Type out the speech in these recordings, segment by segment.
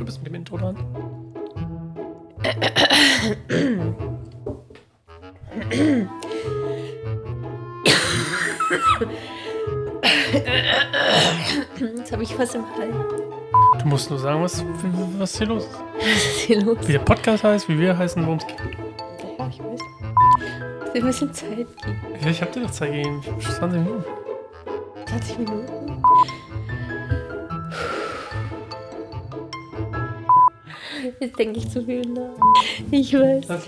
Du bist mit dem Intro dran. Jetzt habe ich was im Hals. Du musst nur sagen, was, was hier los ist. Was ist hier los? Wie der Podcast heißt, wie wir heißen, worum es geht. Ja, ich weiß. Ein bisschen Zeit geben. Ja, Ich hab dir doch Zeit gegeben. 20 Minuten. 20 Minuten. Jetzt denke ich zu viel nach. Ich weiß.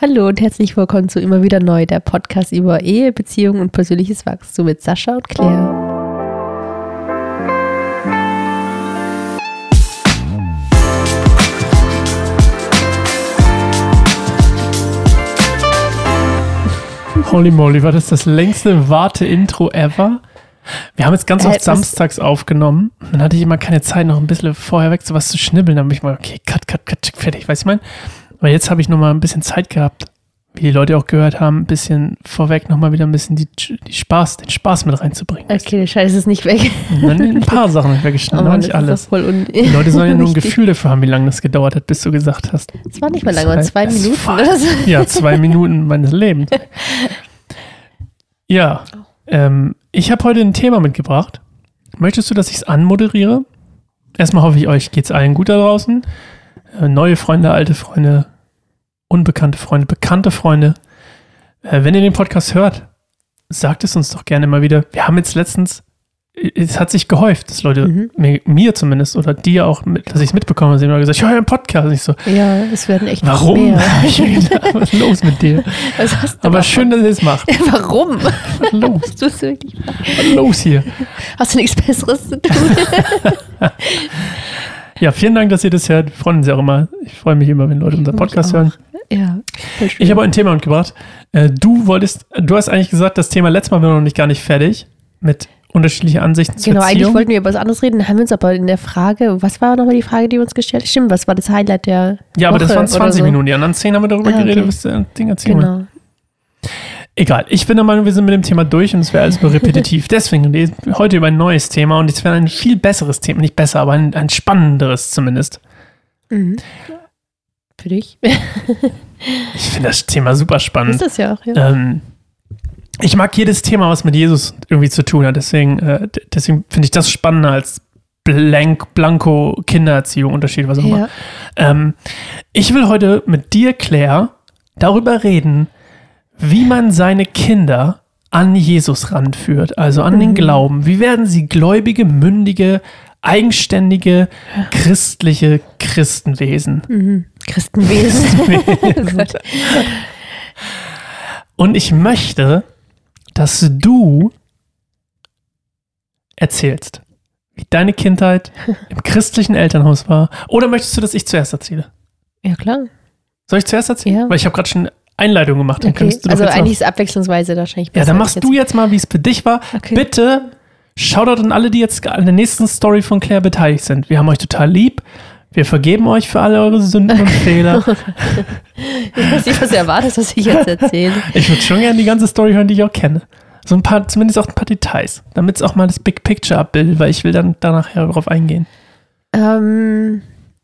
Hallo und herzlich willkommen zu Immer wieder neu, der Podcast über Ehe, Beziehung und persönliches Wachstum mit Sascha und Claire. Holy moly, war das das längste Warte-Intro ever? Wir haben jetzt ganz Äh, oft was- samstags aufgenommen. Dann hatte ich immer keine Zeit, noch ein bisschen vorher weg zu was zu schnibbeln. Dann bin ich mal, okay, cut, cut, cut, fertig. Weißt du, ich mein? Aber jetzt habe ich noch mal ein bisschen Zeit gehabt, wie die Leute auch gehört haben, ein bisschen vorweg noch mal wieder ein bisschen die, die Spaß, den Spaß mit reinzubringen. Okay, der Scheiß ist nicht weg. Dann ein paar Sachen habe ich weggeschnitten, aber nicht alles. Die Leute sollen ja nur ein. Gefühl dafür haben, wie lange das gedauert hat, bis du gesagt hast. Es war nicht mal lange, waren zwei Minuten war- oder so. Ja, zwei Minuten meines Lebens. Ja, ähm, ich habe heute ein Thema mitgebracht. Möchtest du, dass ich es anmoderiere? Erstmal hoffe ich, euch geht's allen gut da draußen. Äh, neue Freunde, alte Freunde, unbekannte Freunde, bekannte Freunde. Äh, wenn ihr den Podcast hört, sagt es uns doch gerne mal wieder. Wir haben jetzt letztens, es hat sich gehäuft, dass Leute, Mhm. mir, mir zumindest oder dir auch, mit, dass ich es mitbekommen habe, sie haben immer gesagt, ich höre einen Podcast. Und ich so, Ja, es werden echt warum? mehr. Gedacht, Was ist los mit dir? Aber schön, dass ihr es macht. Warum? Was ist los? Was ist los hier? Hast du nichts Besseres zu tun? Ja, vielen Dank, dass ihr das hört. Wir freuen uns ja auch immer. Ich freue mich immer, wenn Leute unseren Podcast hören. ja. Ich habe ein Thema mitgebracht. Äh, Du wolltest, du hast eigentlich gesagt, das Thema letztes Mal war noch nicht gar nicht fertig mit unterschiedlichen Ansichten zur Genau, eigentlich Erziehung. wollten wir über was anderes reden, haben wir uns aber in der Frage, was war nochmal die Frage, die wir uns gestellt haben? Stimmt, was war das Highlight der Ja, aber das waren oder 20 so? Minuten. Die anderen 10 haben wir darüber Ah, okay. geredet, was der Ding erzählen will. Genau. Egal, ich bin der Meinung, wir sind mit dem Thema durch und es wäre alles nur repetitiv. Deswegen reden wir heute über ein neues Thema und es wäre ein viel besseres Thema. Nicht besser, aber ein, ein spannenderes zumindest. Mhm. Für dich? Ich finde das Thema super spannend. Ist das ja auch, ja. Ähm, ich mag jedes Thema, was mit Jesus irgendwie zu tun hat. Deswegen, äh, deswegen finde ich das spannender als Blank, Blanko Kindererziehung, Unterschied, was auch immer. ja. Ähm, ich will heute mit dir, Claire, darüber reden, wie man seine Kinder an Jesus ranführt, also an den Mhm. Glauben. Wie werden sie gläubige, mündige, eigenständige, christliche Christenwesen? Mhm. Christenwesen. Gott. Und ich möchte, dass du erzählst, wie deine Kindheit im christlichen Elternhaus war. Oder möchtest du, dass ich zuerst erzähle? Ja, klar. Soll ich zuerst erzählen? Ja. Weil ich habe gerade schon Einleitung gemacht. Dann Okay. könntest du Also jetzt eigentlich ist abwechslungsweise wahrscheinlich Ja, besser. dann als machst du jetzt mal, wie es für dich war. Okay. Bitte Shoutout an alle, die jetzt an der nächsten Story von Claire beteiligt sind. Wir haben euch total lieb. Wir vergeben euch für alle eure Sünden und Fehler. Ich weiß nicht, was du erwartest, was ich jetzt erzähle. Ich würde schon gerne die ganze Story hören, die ich auch kenne. So ein paar, zumindest auch ein paar Details, damit es auch mal das Big Picture abbildet, weil ich will dann da nachher darauf eingehen. Ähm,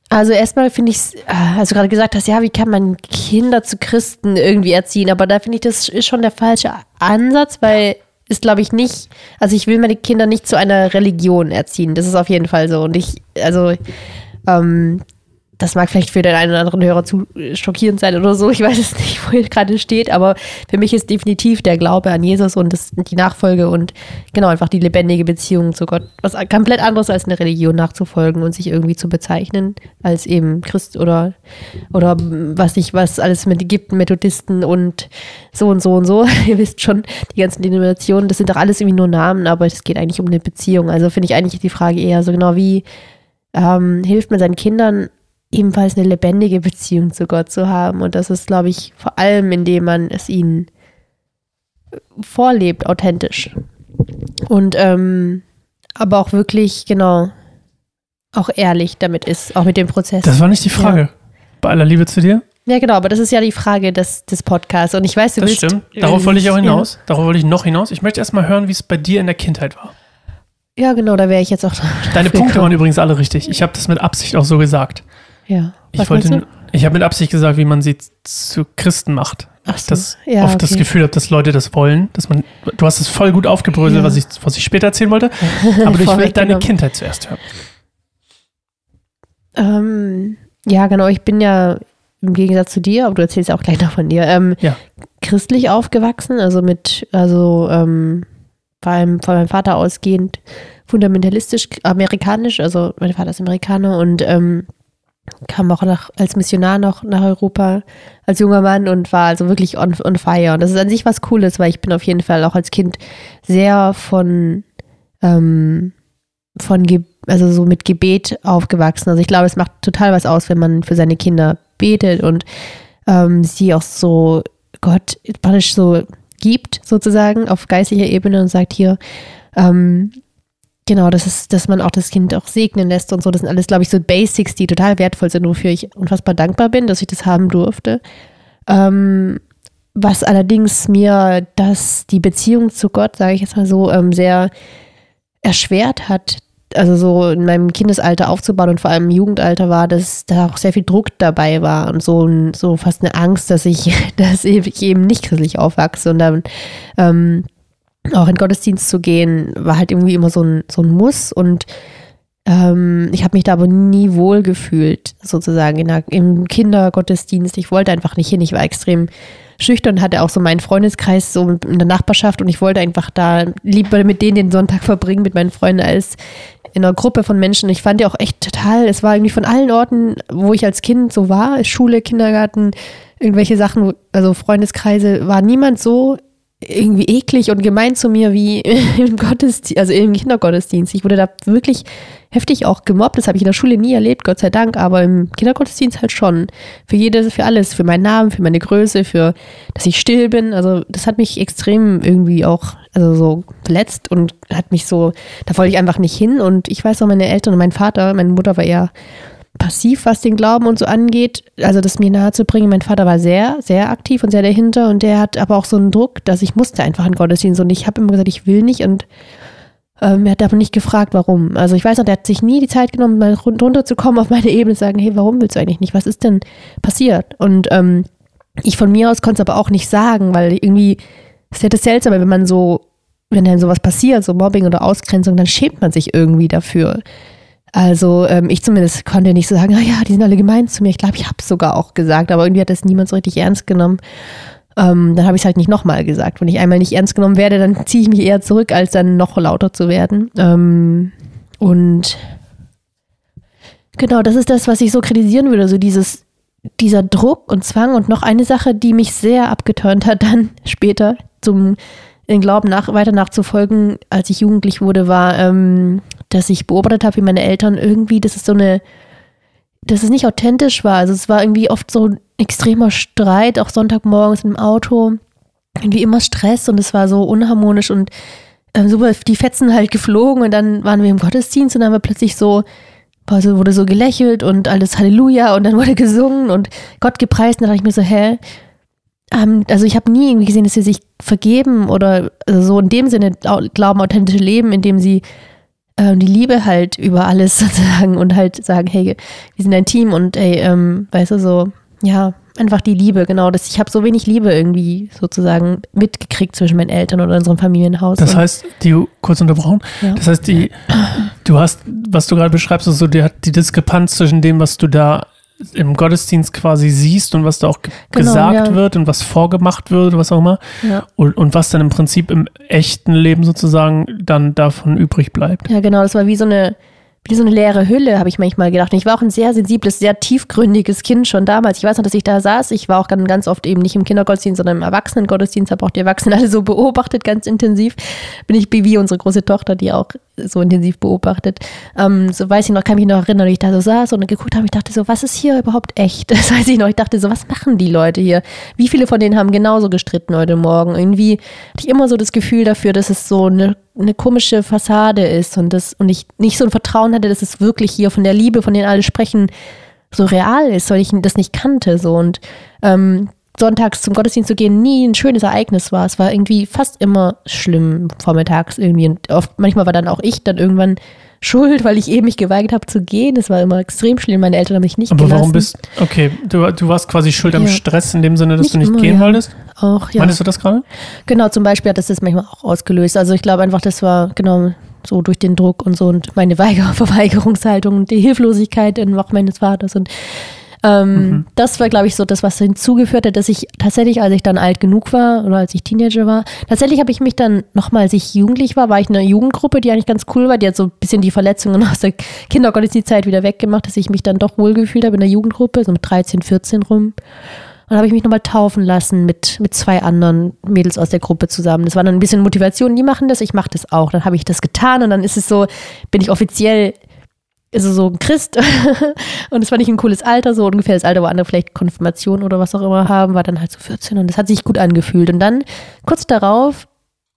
also erstmal finde ich es, also gerade gesagt hast, ja, wie kann man Kinder zu Christen irgendwie erziehen? Aber da finde ich, das ist schon der falsche Ansatz, weil ist, glaube ich, nicht, also ich will meine Kinder nicht zu einer Religion erziehen. Das ist auf jeden Fall so. Und ich, also, ähm, das mag vielleicht für den einen oder anderen Hörer zu schockierend sein oder so. Ich weiß es nicht, wo ihr gerade steht, aber für mich ist definitiv der Glaube an Jesus und das, die Nachfolge und genau einfach die lebendige Beziehung zu Gott was komplett anderes als eine Religion nachzufolgen und sich irgendwie zu bezeichnen als eben Christ oder oder was nicht was alles mit Ägypten, Methodisten und so und so und so. Ihr wisst schon, die ganzen Denominationen, das sind doch alles irgendwie nur Namen, aber es geht eigentlich um eine Beziehung. Also finde ich eigentlich die Frage eher so genau wie ähm, hilft man seinen Kindern ebenfalls eine lebendige Beziehung zu Gott zu haben. Und das ist, glaube ich, vor allem, indem man es ihnen vorlebt, authentisch. Und ähm, aber auch wirklich, genau, auch ehrlich damit ist, auch mit dem Prozess. Das war nicht die Frage. Bei aller Liebe zu dir. Ja, genau, aber das ist ja die Frage des, des Podcasts. Und ich weiß, du Das willst. stimmt. Darauf wollte ich auch Ja. hinaus. Darauf wollte ich noch hinaus. Ich möchte erstmal hören, wie es bei dir in der Kindheit war. Ja, genau, da wäre ich jetzt auch. Deine dafür Punkte waren gekommen. übrigens alle richtig. Ich habe das mit Absicht auch so gesagt. Ja. Ich Was wollte, meinst ich habe mit Absicht gesagt, wie man sie zu Christen macht. Ach Ich so. das Ja, oft das okay. Gefühl habe, dass Leute das wollen, dass man, du hast es voll gut aufgebröselt, Ja. was ich, was ich später erzählen wollte. Aber ich will deine. Kindheit zuerst hören. Ähm, ja, genau. Ich bin ja im Gegensatz zu dir, aber du erzählst auch gleich noch von dir, ähm, Ja. christlich aufgewachsen, also mit, also ähm, vor allem von meinem Vater ausgehend fundamentalistisch amerikanisch, also mein Vater ist Amerikaner und ähm, kam auch nach, als Missionar noch nach Europa als junger Mann und war also wirklich on, on fire. Und das ist an sich was Cooles, weil ich bin auf jeden Fall auch als Kind sehr von ähm, von also so mit Gebet aufgewachsen. Also ich glaube, es macht total was aus, wenn man für seine Kinder betet und ähm, sie auch so Gott praktisch so gibt, sozusagen, auf geistlicher Ebene und sagt hier, ähm, genau, das ist, dass man auch das Kind auch segnen lässt und so. Das sind alles, glaube ich, so Basics, die total wertvoll sind, wofür ich unfassbar dankbar bin, dass ich das haben durfte. Ähm, was allerdings mir das, die Beziehung zu Gott, sage ich jetzt mal so, ähm, sehr erschwert hat, also so in meinem Kindesalter aufzubauen und vor allem im Jugendalter war, dass da auch sehr viel Druck dabei war und so, so fast eine Angst, dass ich, dass ich eben nicht christlich aufwachse und dann ähm, auch in Gottesdienst zu gehen, war halt irgendwie immer so ein, so ein Muss und ähm, ich habe mich da aber nie wohl gefühlt, sozusagen in der, im Kindergottesdienst. Ich wollte einfach nicht hin. Ich war extrem schüchtern, hatte auch so meinen Freundeskreis so in der Nachbarschaft und ich wollte einfach da lieber mit denen den Sonntag verbringen, mit meinen Freunden, als in einer Gruppe von Menschen. Ich fand ja auch echt total, es war irgendwie von allen Orten, wo ich als Kind so war, Schule, Kindergarten, irgendwelche Sachen, also Freundeskreise, war niemand so irgendwie eklig und gemein zu mir wie im Gottesdienst, also im Kindergottesdienst. Ich wurde da wirklich heftig auch gemobbt. Das habe ich in der Schule nie erlebt, Gott sei Dank, aber im Kindergottesdienst halt schon. Für jedes, für alles, für meinen Namen, für meine Größe, für, dass ich still bin. Also das hat mich extrem irgendwie auch, also so verletzt und hat mich so, da wollte ich einfach nicht hin. Und ich weiß auch, meine Eltern und mein Vater, meine Mutter war eher passiv, was den Glauben und so angeht, also das mir nahe zu bringen. Mein Vater war sehr, sehr aktiv und sehr dahinter und der hat aber auch so einen Druck, dass ich musste einfach in den Gottesdienst und ich habe immer gesagt, ich will nicht und ähm, er hat aber nicht gefragt, warum. Also ich weiß noch, der hat sich nie die Zeit genommen, mal run- runterzukommen auf meine Ebene und sagen, hey, warum willst du eigentlich nicht? Was ist denn passiert? Und ähm, ich von mir aus konnte es aber auch nicht sagen, weil irgendwie ist ja das Seltsame, wenn man so, wenn dann sowas passiert, so Mobbing oder Ausgrenzung, dann schämt man sich irgendwie dafür. Also ähm, ich zumindest konnte nicht so sagen, ah ja, die sind alle gemein zu mir. Ich glaube, ich habe es sogar auch gesagt, aber irgendwie hat das niemand so richtig ernst genommen. Ähm, dann habe ich es halt nicht nochmal gesagt. Wenn ich einmal nicht ernst genommen werde, dann ziehe ich mich eher zurück, als dann noch lauter zu werden. Ähm, und genau, das ist das, was ich so kritisieren würde, so dieses, dieser Druck und Zwang und noch eine Sache, die mich sehr abgeturnt hat, dann später zum in Glauben nach, weiter nachzufolgen, als ich jugendlich wurde, war, ähm, dass ich beobachtet habe, wie meine Eltern irgendwie, das ist so eine, dass es nicht authentisch war. Also es war irgendwie oft so ein extremer Streit, auch Sonntagmorgens im Auto. Irgendwie immer Stress und es war so unharmonisch und ähm, super, die Fetzen halt geflogen und dann waren wir im Gottesdienst und dann war plötzlich so, also wurde so gelächelt und alles Halleluja und dann wurde gesungen und Gott gepreist und dann dachte ich mir so, hä? Ähm, also ich habe nie irgendwie gesehen, dass sie sich vergeben oder also so in dem Sinne au- glauben, authentische Leben, indem sie die Liebe halt über alles sozusagen und halt sagen, hey, wir sind ein Team und hey, ähm, weißt du, so, ja, einfach die Liebe, genau. Das, ich habe so wenig Liebe irgendwie sozusagen mitgekriegt zwischen meinen Eltern oder unserem Familienhaus. Das heißt, die, kurz unterbrochen, Ja. das heißt, die, du hast, was du gerade beschreibst, ist so die, die Diskrepanz zwischen dem, was du da im Gottesdienst quasi siehst und was da auch ge Genau, gesagt ja. wird und was vorgemacht wird oder was auch immer ja. und, und was dann im Prinzip im echten Leben sozusagen dann davon übrig bleibt. Ja, genau, das war wie so eine, wie so eine leere Hülle, habe ich manchmal gedacht. Und ich war auch ein sehr sensibles, sehr tiefgründiges Kind schon damals. Ich weiß noch, dass ich da saß. Ich war auch ganz oft eben nicht im Kindergottesdienst, sondern im Erwachsenengottesdienst, habe auch die Erwachsenen alle so beobachtet, ganz intensiv. Bin ich wie unsere große Tochter, die auch so intensiv beobachtet. Ähm, so weiß ich noch, kann mich noch erinnern, wie ich da so saß und geguckt habe. Ich dachte so, was ist hier überhaupt echt? Das weiß ich noch. Ich dachte so, was machen die Leute hier? Wie viele von denen haben genauso gestritten heute Morgen? Irgendwie hatte ich immer so das Gefühl dafür, dass es so eine, eine komische Fassade ist und das und ich nicht so ein Vertrauen hatte, dass es wirklich hier von der Liebe, von denen alle sprechen, so real ist, weil ich das nicht kannte. So und ähm, sonntags zum Gottesdienst zu gehen nie ein schönes Ereignis war. Es war irgendwie fast immer schlimm vormittags irgendwie. Und oft, manchmal war dann auch ich dann irgendwann schuld, weil ich eben mich geweigert habe zu gehen. Es war immer extrem schlimm. Meine Eltern haben mich nicht Aber gelassen. warum bist Okay, du, du warst quasi schuld am Ja. Stress in dem Sinne, dass Nicht du nicht immer, gehen ja. wolltest? auch, ja. Meintest du das gerade? Genau, zum Beispiel hat das das manchmal auch ausgelöst. Also ich glaube einfach, das war genau so durch den Druck und so und meine Weiger Verweigerungshaltung und die Hilflosigkeit in Wach meines Vaters und ähm, das war, glaube ich, so das, was hinzugeführt hat, dass ich tatsächlich, als ich dann alt genug war oder als ich Teenager war, tatsächlich habe ich mich dann nochmal, als ich jugendlich war, war ich in einer Jugendgruppe, die eigentlich ganz cool war, die hat so ein bisschen die Verletzungen aus der Kindergottesdienstzeit wieder weggemacht, dass ich mich dann doch wohlgefühlt habe in der Jugendgruppe, so mit 13, 14 rum. Und dann habe ich mich nochmal taufen lassen mit, mit zwei anderen Mädels aus der Gruppe zusammen. Das war dann ein bisschen Motivation, die machen das, ich mache das auch. Dann habe ich das getan und dann ist es so, bin ich offiziell also so ein Christ und es war nicht ein cooles Alter, so ungefähr das Alter, wo andere vielleicht Konfirmation oder was auch immer haben, war dann halt so 14 und das hat sich gut angefühlt. Und dann kurz darauf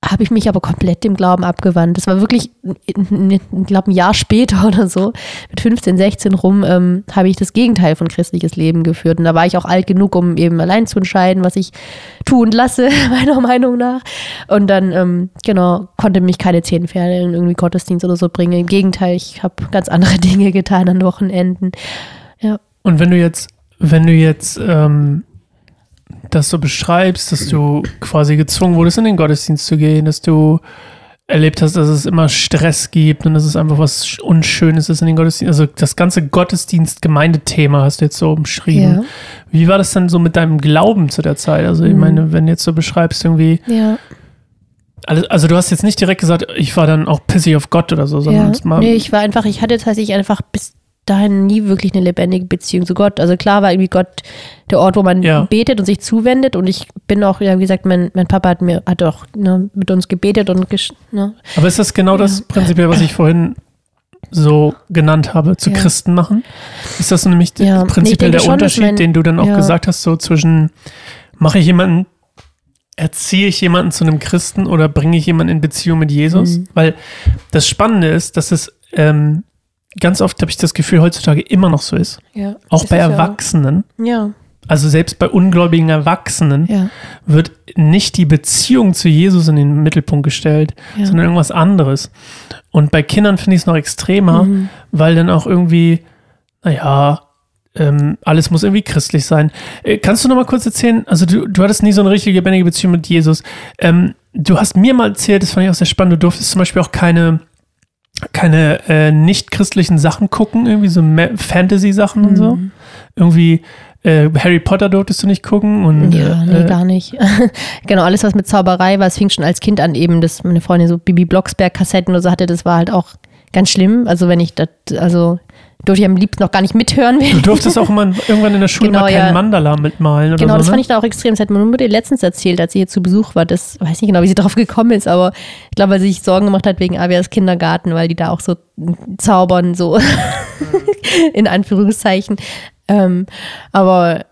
habe ich mich aber komplett dem Glauben abgewandt. Das war wirklich, ich glaube, ein Jahr später oder so, mit 15, 16 rum, ähm, habe ich das Gegenteil von christliches Leben geführt. Und da war ich auch alt genug, um eben allein zu entscheiden, was ich tue und lasse, meiner Meinung nach. Und dann, ähm, genau, konnte mich keine zehn Pferde in irgendwie Gottesdienst oder so bringen. Im Gegenteil, ich habe ganz andere Dinge getan an Wochenenden. Ja. Und wenn du jetzt, wenn du jetzt ähm, das so beschreibst, dass du quasi gezwungen wurdest, in den Gottesdienst zu gehen, dass du erlebt hast, dass es immer Stress gibt und dass es einfach was Sch- Unschönes ist in den Gottesdienst. Also das ganze Gottesdienst-Gemeindethema hast du jetzt so umschrieben. Ja. Wie war das dann so mit deinem Glauben zu der Zeit? Also ich Mhm. meine, wenn du jetzt so beschreibst irgendwie, Ja. also, du hast jetzt nicht direkt gesagt, ich war dann auch pissig auf Gott oder so, sondern Ja. mal, Nee, ich war einfach, ich hatte tatsächlich einfach bis dahin nie wirklich eine lebendige Beziehung zu Gott. Also klar war irgendwie Gott der Ort, wo man Ja. betet und sich zuwendet. Und ich bin auch, ja, wie gesagt, mein, mein Papa hat mir, hat auch ne, mit uns gebetet und gesch- ne, Aber ist das genau das Ja. prinzipiell, was ich vorhin so genannt habe, zu Ja. Christen machen? Ist das nämlich Ja. Prinzipiell der schon, Unterschied, mein- den du dann auch gesagt hast, so zwischen mache ich jemanden, erziehe ich jemanden zu einem Christen oder bringe ich jemanden in Beziehung mit Jesus? Mhm. Weil das Spannende ist, dass es ähm, ganz oft, habe ich das Gefühl, heutzutage immer noch so ist. ja. Auch bei Erwachsenen. Ja, Also selbst bei ungläubigen Erwachsenen ja, wird nicht die Beziehung zu Jesus in den Mittelpunkt gestellt, ja. sondern irgendwas anderes. Und bei Kindern finde ich es noch extremer, Mhm. weil dann auch irgendwie, naja, ähm, alles muss irgendwie christlich sein. Äh, kannst du noch mal kurz erzählen, also du, du hattest nie so eine richtige lebendige Beziehung mit Jesus. Ähm, du hast mir mal erzählt, das fand ich auch sehr spannend, du durftest zum Beispiel auch keine keine äh, nicht christlichen Sachen gucken, irgendwie so Fantasy-Sachen und so. Mhm. Irgendwie äh, Harry Potter durftest du nicht gucken und Ja, nee, äh, gar nicht. genau, alles, was mit Zauberei war, es fing schon als Kind an, eben, dass meine Freundin so Bibi Blocksberg-Kassetten oder so hatte, das war halt auch ganz schlimm. Also, wenn ich das, also, durfte ich am liebsten noch gar nicht mithören. Du durftest auch immer irgendwann in der Schule Genau, mal keinen ja. Mandala mitmalen oder Genau, so. das ne? fand ich dann auch extrem. Das hat meine Mutter letztens erzählt, als sie hier zu Besuch war. Das weiß nicht genau, wie sie drauf gekommen ist, aber ich glaube, weil sie sich Sorgen gemacht hat wegen Avias Kindergarten, weil die da auch so zaubern, so in Anführungszeichen. Ähm, aber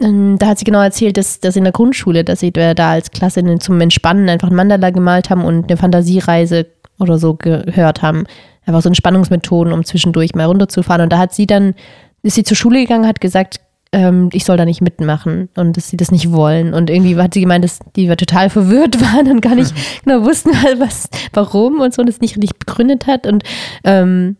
ähm, da hat sie genau erzählt, dass, dass in der Grundschule, dass sie da als Klasse zum Entspannen einfach ein Mandala gemalt haben und eine Fantasiereise oder so gehört haben. Einfach so Entspannungsmethoden, um zwischendurch mal runterzufahren. Und da hat sie dann, ist sie zur Schule gegangen, hat gesagt, ähm, ich soll da nicht mitmachen und dass sie das nicht wollen. Und irgendwie hat sie gemeint, dass die wir total verwirrt waren und gar nicht genau wussten, was, warum und so und es nicht richtig begründet hat. Und, ähm,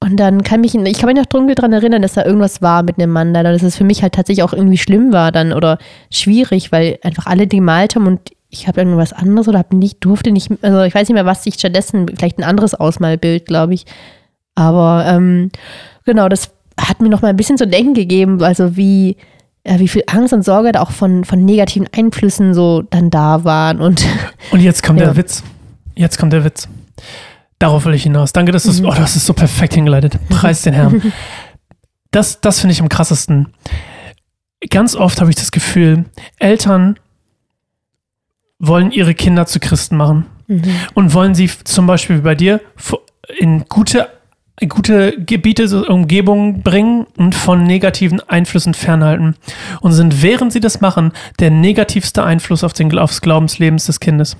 und dann kann mich, ich kann mich noch dunkel dran erinnern, dass da irgendwas war mit einem Mandala, dass es für mich halt tatsächlich auch irgendwie schlimm war dann oder schwierig, weil einfach alle die gemalt haben und ich habe irgendwas anderes oder hab nicht, durfte nicht, also ich weiß nicht mehr, was ich stattdessen, vielleicht ein anderes Ausmalbild, glaube ich. Aber ähm, genau, das hat mir noch mal ein bisschen zu denken gegeben, also wie, äh, wie viel Angst und Sorge da auch von, von negativen Einflüssen so dann da waren. Und Und jetzt kommt Ja. der Witz. Jetzt kommt der Witz. Darauf will ich hinaus. Danke, dass du es. Mhm. Oh, das ist so perfekt hingeleitet. Preis den Herrn. Das, das finde ich am krassesten. Ganz oft habe ich das Gefühl, Eltern wollen ihre Kinder zu Christen machen Mhm. und wollen sie zum Beispiel wie bei dir in gute, gute Gebiete, Umgebungen bringen und von negativen Einflüssen fernhalten. Und sind, während sie das machen, der negativste Einfluss auf den, aufs Glaubensleben des Kindes.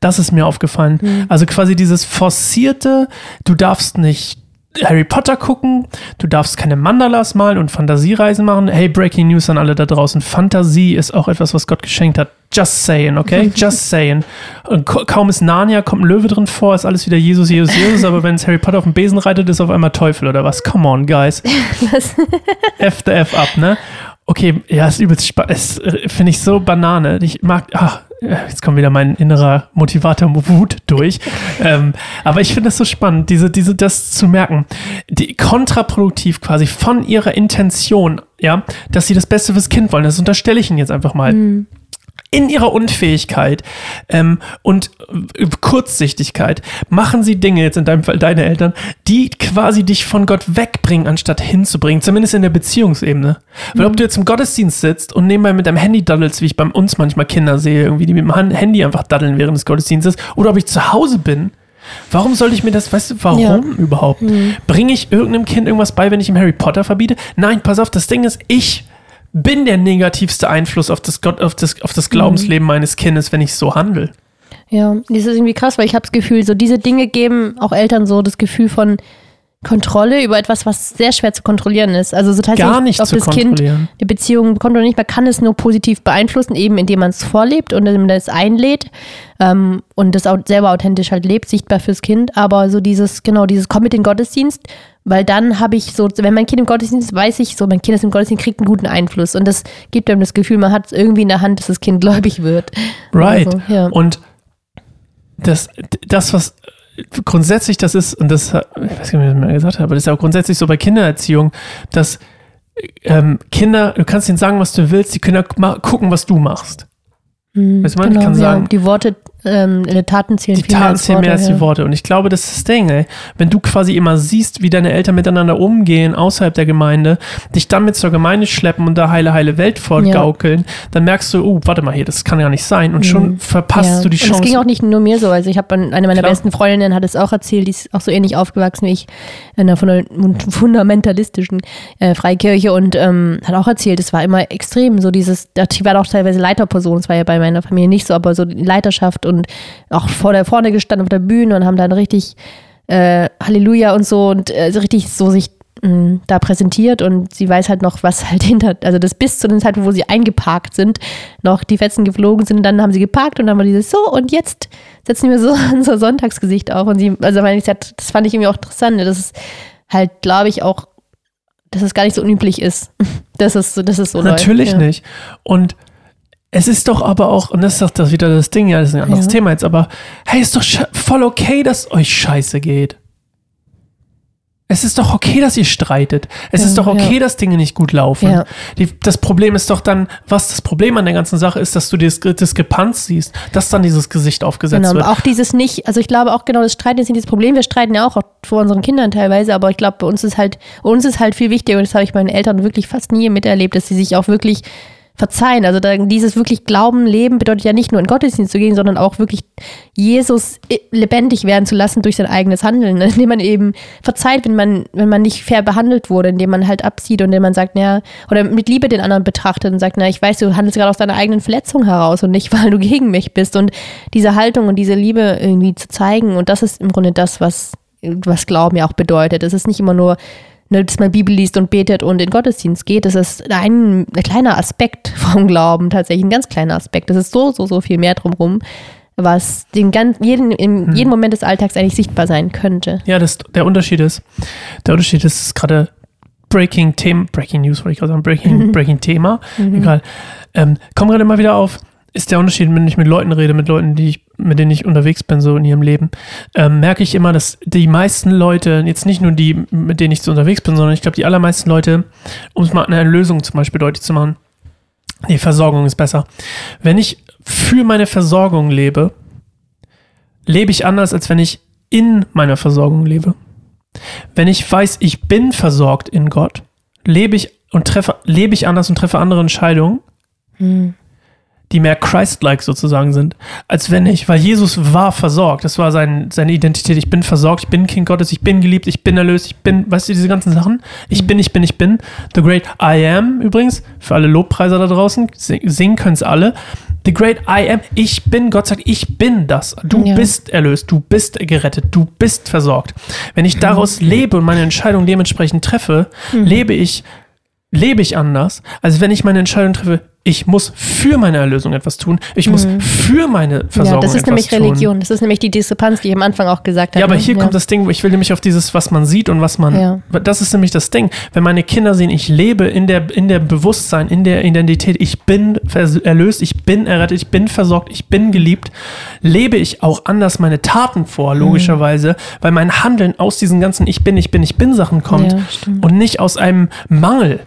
Das ist mir aufgefallen. Mhm. Also quasi dieses forcierte, du darfst nicht Harry Potter gucken, du darfst keine Mandalas malen und Fantasiereisen machen. Hey, Breaking News an alle da draußen. Fantasie ist auch etwas, was Gott geschenkt hat. Just saying, okay? Just saying. Und kaum ist Narnia, kommt ein Löwe drin vor, ist alles wieder Jesus, Jesus, Jesus, aber wenn es Harry Potter auf dem Besen reitet, ist auf einmal Teufel oder was? Come on, guys. F the F up, ne? Okay, ja, ist übelst spannend. Äh, finde ich so Banane. Ich mag, ach, jetzt kommt wieder mein innerer Motivator Wut durch. ähm, aber ich finde das so spannend, diese, diese, das zu merken. Die kontraproduktiv quasi von ihrer Intention, ja, dass sie das Beste fürs Kind wollen. Das unterstelle ich Ihnen jetzt einfach mal. Mhm in ihrer Unfähigkeit ähm, und äh, Kurzsichtigkeit machen sie Dinge, jetzt in deinem Fall deine Eltern, die quasi dich von Gott wegbringen, anstatt hinzubringen, zumindest in der Beziehungsebene. Mhm. Weil ob du jetzt im Gottesdienst sitzt und nebenbei mit deinem Handy daddelst, wie ich bei uns manchmal Kinder sehe, irgendwie, die mit dem Handy einfach daddeln während des Gottesdienstes, oder ob ich zu Hause bin, Warum sollte ich mir das, weißt du, warum ja. überhaupt? Mhm. Bringe ich irgendeinem Kind irgendwas bei, wenn ich ihm Harry Potter verbiete? Nein, pass auf, das Ding ist, ich bin der negativste Einfluss auf das, Gott, auf das, auf das Glaubensleben mhm. meines Kindes, wenn ich so handle. Ja, das ist irgendwie krass, weil ich habe das Gefühl, so diese Dinge geben auch Eltern so das Gefühl von Kontrolle über etwas, was sehr schwer zu kontrollieren ist. Also so tatsächlich, Gar nicht ob das Kind die Beziehung bekommt oder nicht, man kann es nur positiv beeinflussen, eben indem man es vorlebt und indem man es einlädt ähm, und das auch selber authentisch halt lebt, sichtbar fürs Kind. Aber so dieses, genau, dieses Komm mit den Gottesdienst, weil dann habe ich so, wenn mein Kind im Gottesdienst ist, weiß ich so, mein Kind ist im Gottesdienst, kriegt einen guten Einfluss. Und das gibt einem das Gefühl, man hat es irgendwie in der Hand, dass das Kind gläubig wird. Right. Also, ja. Und das, das, was grundsätzlich das ist, und das, ich weiß nicht, wie ich das mal gesagt habe, aber das ist ja auch grundsätzlich so bei Kindererziehung, dass ähm, Kinder, du kannst ihnen sagen, was du willst, die Kinder gucken, was du machst. Mhm, weißt du, man, genau, kann sagen, die Worte ähm, Taten zählen die viel Taten zählen mehr als, Worte, mehr als die Worte. Und ich glaube, das ist das Ding, ey. Wenn du quasi immer siehst, wie deine Eltern miteinander umgehen außerhalb der Gemeinde, dich dann mit zur Gemeinde schleppen und da heile, heile Welt fortgaukeln, ja. dann merkst du, oh, warte mal hier, das kann ja nicht sein. Und mhm. schon verpasst ja. du die Chance. Und es ging auch nicht nur mir so. Also ich habe eine meiner Klar. besten Freundinnen hat es auch erzählt, die ist auch so ähnlich aufgewachsen wie ich in einer fundamentalistischen äh, Freikirche und ähm, hat auch erzählt, es war immer extrem, so dieses, die war auch teilweise Leiterperson, es war ja bei meiner Familie nicht so, aber so die Leiterschaft und auch vor der vorne gestanden auf der Bühne und haben dann richtig äh, Halleluja und so und äh, so richtig so sich mh, mm, da präsentiert und sie weiß halt noch, was halt hinter, also das bis zu dem Zeitpunkt, wo sie eingeparkt sind, noch die Fetzen geflogen sind und dann haben sie geparkt und dann war dieses so und jetzt setzen wir so unser Sonntagsgesicht auf und sie, also meine ich, das fand ich irgendwie auch interessant, ne? das ist halt, glaube ich, auch, dass es gar nicht so unüblich ist, dass es, dass es so Natürlich läuft, ja. nicht und es ist doch aber auch, und das ist doch das wieder das Ding, ja, das ist ein anderes ja. Thema jetzt, aber hey, ist doch voll okay, dass euch scheiße geht. Es ist doch okay, dass ihr streitet. Es ja, ist doch okay, ja. dass Dinge nicht gut laufen. Ja. Die, das Problem ist doch dann, was das Problem an der ganzen Sache ist, dass du die Diskrepanz siehst, dass dann dieses Gesicht aufgesetzt genau, wird. Auch dieses nicht, also ich glaube auch genau, das Streiten ist nicht das Problem. Wir streiten ja auch vor unseren Kindern teilweise, aber ich glaube, bei uns ist halt, uns ist halt viel wichtiger, und das habe ich meinen Eltern wirklich fast nie miterlebt, dass sie sich auch wirklich verzeihen. Also dieses wirklich Glauben, Leben bedeutet ja nicht nur in Gottesdienst zu gehen, sondern auch wirklich Jesus lebendig werden zu lassen durch sein eigenes Handeln, indem man eben verzeiht, wenn man, wenn man nicht fair behandelt wurde, indem man halt absieht und indem man sagt, naja, oder mit Liebe den anderen betrachtet und sagt, na, ich weiß, du handelst gerade aus deiner eigenen Verletzung heraus und nicht, weil du gegen mich bist. Und diese Haltung und diese Liebe irgendwie zu zeigen, und das ist im Grunde das, was, was Glauben ja auch bedeutet. Es ist nicht immer nur dass man Bibel liest und betet und in Gottesdienst geht, das ist ein, ein kleiner Aspekt vom Glauben, tatsächlich ein ganz kleiner Aspekt. Das ist so, so, so viel mehr drumherum, was den ganz, jeden, in hm. jedem Moment des Alltags eigentlich sichtbar sein könnte. Ja, das, der Unterschied ist, der Unterschied ist gerade Breaking Breaking News wollte ich gerade sagen, Breaking, Breaking Thema, mhm. egal. Ähm, kommt gerade immer wieder auf, ist der Unterschied, wenn ich mit Leuten rede, mit Leuten, die ich, mit denen ich unterwegs bin, so in ihrem Leben, ähm, merke ich immer, dass die meisten Leute, jetzt nicht nur die, mit denen ich so unterwegs bin, sondern ich glaube, die allermeisten Leute, um es mal eine Lösung zum Beispiel deutlich zu machen, die Versorgung ist besser. Wenn ich für meine Versorgung lebe, lebe ich anders, als wenn ich in meiner Versorgung lebe. Wenn ich weiß, ich bin versorgt in Gott, lebe ich und treffe, lebe ich anders und treffe andere Entscheidungen, hm die mehr Christ-like sozusagen sind, als wenn ich, weil Jesus war versorgt, das war sein, seine Identität, ich bin versorgt, ich bin Kind Gottes, ich bin geliebt, ich bin erlöst, ich bin, weißt du, diese ganzen Sachen, ich bin, ich bin, ich bin, The Great I Am übrigens, für alle Lobpreiser da draußen, singen können es alle, The Great I Am, ich bin, Gott sagt, ich bin das, du ja. bist erlöst, du bist gerettet, du bist versorgt. Wenn ich daraus mhm. lebe und meine Entscheidung dementsprechend treffe, mhm. lebe ich lebe ich anders, als wenn ich meine Entscheidung treffe, ich muss für meine Erlösung etwas tun. Ich muss mhm. für meine Versorgung etwas tun. Ja, das ist nämlich tun. Religion. Das ist nämlich die Diskrepanz, die ich am Anfang auch gesagt habe. Ja, aber ne? hier ja. kommt das Ding, ich will nämlich auf dieses, was man sieht und was man. Ja. Das ist nämlich das Ding. Wenn meine Kinder sehen, ich lebe in der, in der Bewusstsein, in der Identität, ich bin erlöst, ich bin errettet, ich bin versorgt, ich bin geliebt, lebe ich auch anders meine Taten vor, logischerweise, mhm. weil mein Handeln aus diesen ganzen Ich bin, ich bin, ich bin Sachen kommt ja, und nicht aus einem Mangel.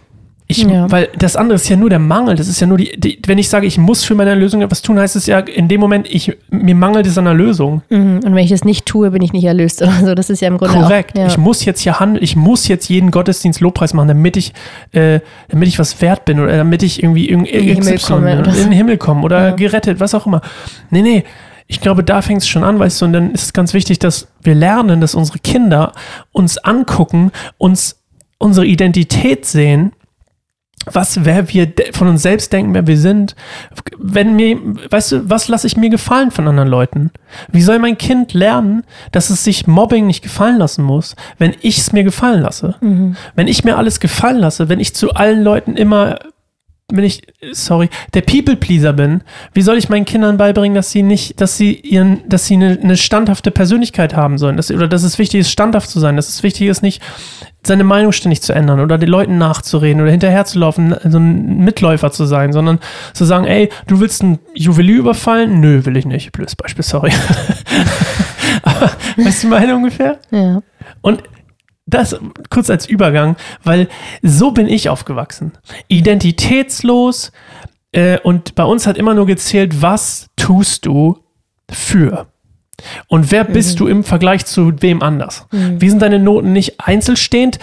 Ich, ja. Weil das andere ist ja nur der Mangel. Das ist ja nur die, die, wenn ich sage, ich muss für meine Lösung etwas tun, heißt es ja in dem Moment, ich, mir mangelt es an einer Lösung. Mhm. Und wenn ich das nicht tue, bin ich nicht erlöst oder so. Das ist ja im Grunde Korrekt. Auch, ja. Ich muss jetzt hier handeln, ich muss jetzt jeden Gottesdienst Lobpreis machen, damit ich, äh, damit ich was wert bin oder damit ich irgendwie in, in, den, Himmel komme, oder in den Himmel komme oder ja. gerettet, was auch immer. Nee, nee. Ich glaube, da fängt es schon an, weißt du, und dann ist es ganz wichtig, dass wir lernen, dass unsere Kinder uns angucken, uns unsere Identität sehen was, wer wir von uns selbst denken, wer wir sind. Wenn mir, weißt du, was lasse ich mir gefallen von anderen Leuten? Wie soll mein Kind lernen, dass es sich Mobbing nicht gefallen lassen muss, wenn ich es mir gefallen lasse? Mhm. Wenn ich mir alles gefallen lasse, wenn ich zu allen Leuten immer wenn ich, sorry, der People-Pleaser bin, wie soll ich meinen Kindern beibringen, dass sie nicht, dass sie ihren, dass sie eine, eine standhafte Persönlichkeit haben sollen, dass, oder dass es wichtig ist, standhaft zu sein, dass es wichtig ist, nicht seine Meinung ständig zu ändern oder den Leuten nachzureden oder hinterherzulaufen, so ein Mitläufer zu sein, sondern zu sagen, ey, du willst ein Juwelier überfallen? Nö, will ich nicht. Blödes Beispiel, sorry. Aber, weißt du meine ungefähr? Ja. Und das kurz als Übergang, weil so bin ich aufgewachsen. Identitätslos äh, und bei uns hat immer nur gezählt, was tust du für? Und wer mhm. bist du im Vergleich zu wem anders? Mhm. Wie sind deine Noten nicht einzelstehend?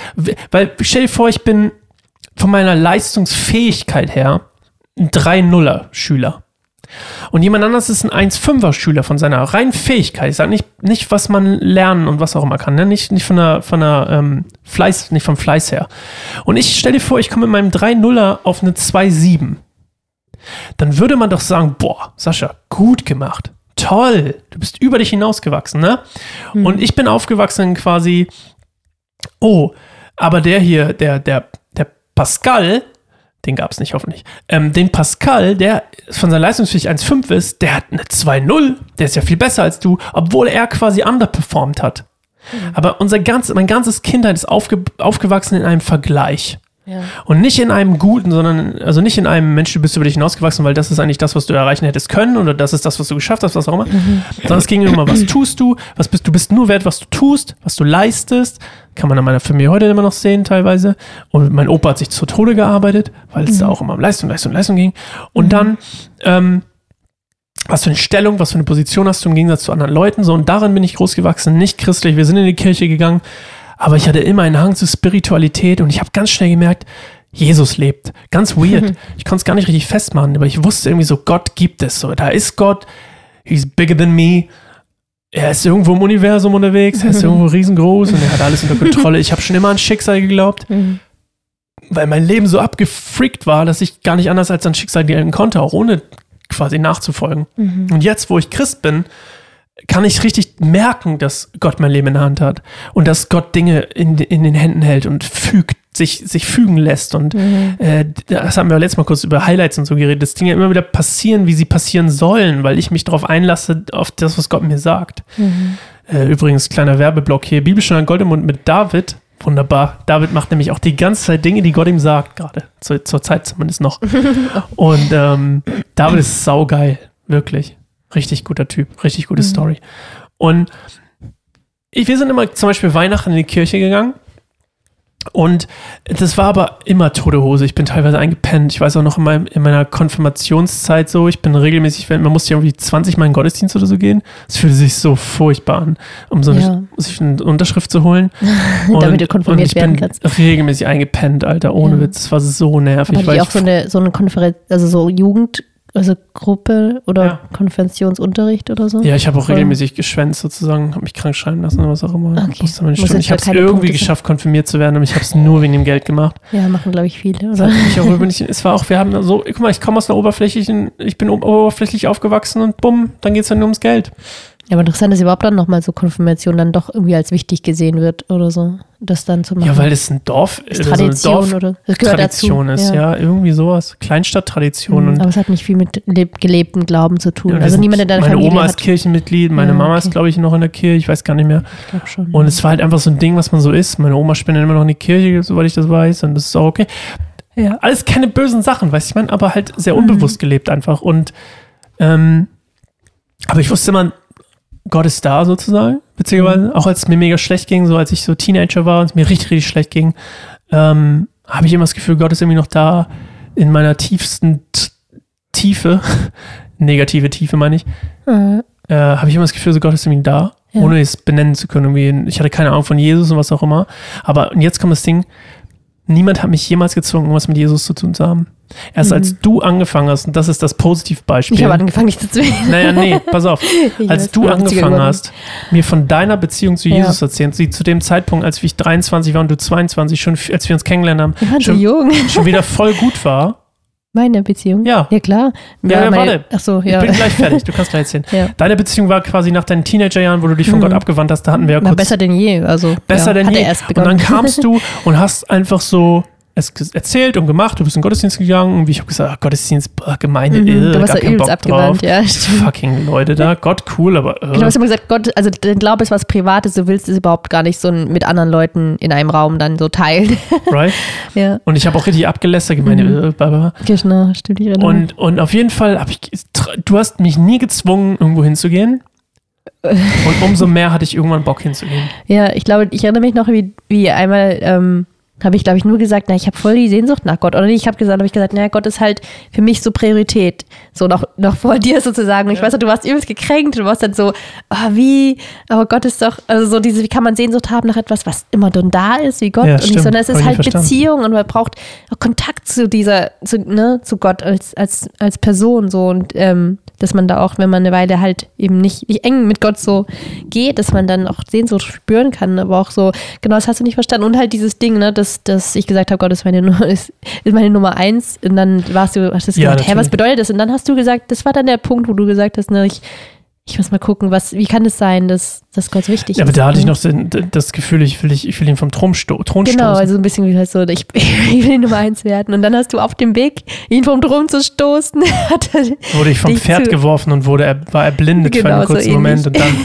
Weil stell dir vor, ich bin von meiner Leistungsfähigkeit her ein 3-0er-Schüler. Und jemand anderes ist ein 1-5er-Schüler von seiner reinen Fähigkeit. Ich sage nicht, nicht, was man lernen und was auch immer kann. Ne? Nicht, nicht von der, von der ähm, Fleiß, nicht vom Fleiß her. Und ich stelle dir vor, ich komme mit meinem 3-0er auf eine 2-7. Dann würde man doch sagen, boah, Sascha, gut gemacht. Toll, du bist über dich hinausgewachsen, ne? Mhm. Und ich bin aufgewachsen quasi, oh, aber der hier, der, der, der Pascal, den gab es nicht, hoffentlich. Ähm, den Pascal, der von seiner Leistungsfähigkeit 1,5 ist, der hat eine 2,0. Der ist ja viel besser als du, obwohl er quasi underperformed hat. Mhm. Aber unser ganz, mein ganzes Kindheit ist aufge, aufgewachsen in einem Vergleich. Ja. Und nicht in einem guten, sondern, also nicht in einem Mensch, du bist über dich hinausgewachsen, weil das ist eigentlich das, was du erreichen hättest können oder das ist das, was du geschafft hast, was auch immer. Mhm. Sondern es ging immer, was tust du, was bist du, bist nur wert, was du tust, was du leistest. Kann man an meiner Familie heute immer noch sehen, teilweise. Und mein Opa hat sich zu Tode gearbeitet, weil es mhm. da auch immer um Leistung, Leistung, Leistung ging. Und mhm. dann, ähm, was für eine Stellung, was für eine Position hast du im Gegensatz zu anderen Leuten. So, und darin bin ich groß gewachsen, nicht christlich. Wir sind in die Kirche gegangen, aber ich hatte immer einen Hang zur Spiritualität und ich habe ganz schnell gemerkt, Jesus lebt. Ganz weird. Ich konnte es gar nicht richtig festmachen, aber ich wusste irgendwie so, Gott gibt es. So, da ist Gott. He's bigger than me. Er ist irgendwo im Universum unterwegs. Er ist irgendwo riesengroß und er hat alles unter Kontrolle. Ich habe schon immer an Schicksal geglaubt, mhm. weil mein Leben so abgefreakt war, dass ich gar nicht anders als an Schicksal denken konnte, auch ohne quasi nachzufolgen. Mhm. Und jetzt, wo ich Christ bin, kann ich richtig merken, dass Gott mein Leben in der Hand hat und dass Gott Dinge in, in den Händen hält und fügt, sich, sich fügen lässt. Und mhm. äh, das haben wir letztes Mal kurz über Highlights und so geredet, dass Dinge immer wieder passieren, wie sie passieren sollen, weil ich mich darauf einlasse, auf das, was Gott mir sagt. Mhm. Äh, übrigens, kleiner Werbeblock hier, Bibelstunde an Goldemund mit David. Wunderbar. David macht nämlich auch die ganze Zeit Dinge, die Gott ihm sagt, gerade. Zur, zur Zeit zumindest noch. und ähm, David ist saugeil. Wirklich. Richtig guter Typ, richtig gute mhm. Story. Und ich, wir sind immer zum Beispiel Weihnachten in die Kirche gegangen. Und das war aber immer tote Hose. Ich bin teilweise eingepennt. Ich weiß auch noch in, meinem, in meiner Konfirmationszeit so, ich bin regelmäßig, man musste ja irgendwie 20 Mal in den Gottesdienst oder so gehen. Es fühlte sich so furchtbar an, um so eine, ja. sich eine Unterschrift zu holen. Und, Damit du konfirmiert ich werden kannst. regelmäßig eingepennt, Alter, ohne ja. Witz. Es war so nervig. Aber ich auch so eine, so eine Konferenz, also so Jugend also Gruppe oder Ja. Konfessionsunterricht oder so? Ja, ich habe auch Voll. regelmäßig geschwänzt sozusagen, habe mich krank schreiben lassen oder was auch immer. Okay. Jetzt Ich habe es irgendwie Punkte sein. geschafft, konfirmiert zu werden, aber ich habe es nur wegen dem Geld gemacht. Ja, machen, glaube ich, viele, oder? mich auch nicht, es war auch, wir haben so, guck mal, ich komme aus einer oberflächlichen, ich bin oberflächlich aufgewachsen und bumm, dann geht es dann nur ums Geld. Ja, aber interessant, dass überhaupt dann nochmal so Konfirmation dann doch irgendwie als wichtig gesehen wird oder so. Das dann zu machen. Ja, weil das ein Dorf ist also Tradition eine oder das gehört Tradition dazu. ist, ja. irgendwie sowas. Kleinstadttradition. Mhm, und aber es hat nicht viel mit leb gelebten Glauben zu tun. Ja, also niemand, der deine meine Familie Oma hat. ist Kirchenmitglied, meine Ja, Mama ist, glaube ich, noch in der Kirche, ich weiß gar nicht mehr. Ich glaube schon. Und es war halt einfach so ein Ding, was man so ist. Meine Oma spendet immer noch in die Kirche, soweit ich das weiß, und das ist auch okay. Ja, alles keine bösen Sachen, weißt du, ich meine, aber halt sehr Mhm. unbewusst gelebt einfach. Und ähm, aber ich wusste immer, Gott ist da sozusagen, beziehungsweise Mhm. auch als es mir mega schlecht ging, so als ich so Teenager war und es mir richtig, richtig schlecht ging, ähm, habe ich immer das Gefühl, Gott ist irgendwie noch da in meiner tiefsten T Tiefe, negative Tiefe meine ich, Äh, äh, habe ich immer das Gefühl, so Gott ist irgendwie da, Ja. ohne es benennen zu können. Irgendwie. Ich hatte keine Ahnung von Jesus und was auch immer. Aber und jetzt kommt das Ding, niemand hat mich jemals gezwungen, was mit Jesus zu tun zu haben. Erst Mhm. als du angefangen hast, und das ist das Positivbeispiel. ich habe angefangen, dich zu zwingen. naja, nee, pass auf. Ich Als du bin 80er angefangen hast, mir von deiner Beziehung zu Ja. Jesus zu erzählen, sie zu dem Zeitpunkt, als ich 23 war und du 22, schon, als wir uns kennengelernt haben, schon, jung. schon wieder voll gut war. Meine Beziehung? Ja. Ja, klar. Ja, ja, meine, warte. Ach so, Ich ja. bin gleich fertig, du kannst gleich erzählen. Ja. Deine Beziehung war quasi nach deinen Teenagerjahren, wo du dich von Mhm. Gott abgewandt hast, da hatten wir ja Na, kurz besser denn je. Also, besser ja, denn je. Und dann kamst du und hast einfach so es erzählt und gemacht, du bist in den Gottesdienst gegangen und wie ich habe gesagt, ah, Gottesdienst, boah, Gemeinde, Mhm, äh, du gar warst da keinen übelst Bock abgewandt, drauf. ja. stimmt. Fucking Leute da, Gott cool, aber äh, Genau, du hast immer gesagt, Gott, also dein Glaube ist was Privates, du willst es überhaupt gar nicht so mit anderen Leuten in einem Raum dann so teilen. right? ja, Und ich habe auch richtig abgelästert, gemeint, Mhm. äh, bla, bla, genau, stimmt. Ich erinnere. Und, und auf jeden Fall habe ich, du hast mich nie gezwungen, irgendwo hinzugehen. Und umso mehr hatte ich irgendwann Bock hinzugehen. Ja, ich glaube, ich erinnere mich noch, wie, wie einmal ähm, habe ich, glaube ich, nur gesagt, na, ich habe voll die Sehnsucht nach Gott. Oder nicht, ich habe gesagt, habe ich gesagt, na, Gott ist halt für mich so Priorität. So noch, noch vor dir sozusagen. Und ich weiß noch, du warst übelst gekränkt. Du warst dann so, ah, wie, aber Gott ist doch, also so diese, wie kann man Sehnsucht haben nach etwas, was immer dann da ist, wie Gott. Ja, und nicht, sondern es Hab ist nie halt. Beziehung und man braucht auch Kontakt zu dieser, zu, ne, zu Gott als, als, als Person so und ähm, dass man da auch, wenn man eine Weile halt eben nicht, nicht eng mit Gott so geht, dass man dann auch Sehnsucht spüren kann, aber auch so, genau, das hast du nicht verstanden. Und halt dieses Ding, ne, dass, dass ich gesagt habe, Gott ist meine, Nu- ist, ist meine Nummer eins. Und dann warst du, hast du Ja, gesagt, hä, was bedeutet das? Und dann hast du gesagt, das war dann der Punkt, wo du gesagt hast, ne, ich, ich muss mal gucken, was, wie kann es sein, dass, dass Gott wichtig Ja, aber ist. da hatte ich noch den, das Gefühl, ich will, ich, ich will ihn vom Thron, sto Thron Genau, stoßen. also ein bisschen wie halt so, ich, ich will die Nummer eins werden. Und dann hast du auf dem Weg, ihn vom Thron zu stoßen, wurde ich vom Pferd geworfen und wurde er, war erblindet für Genau, einen so kurzen ähnlich. Moment und dann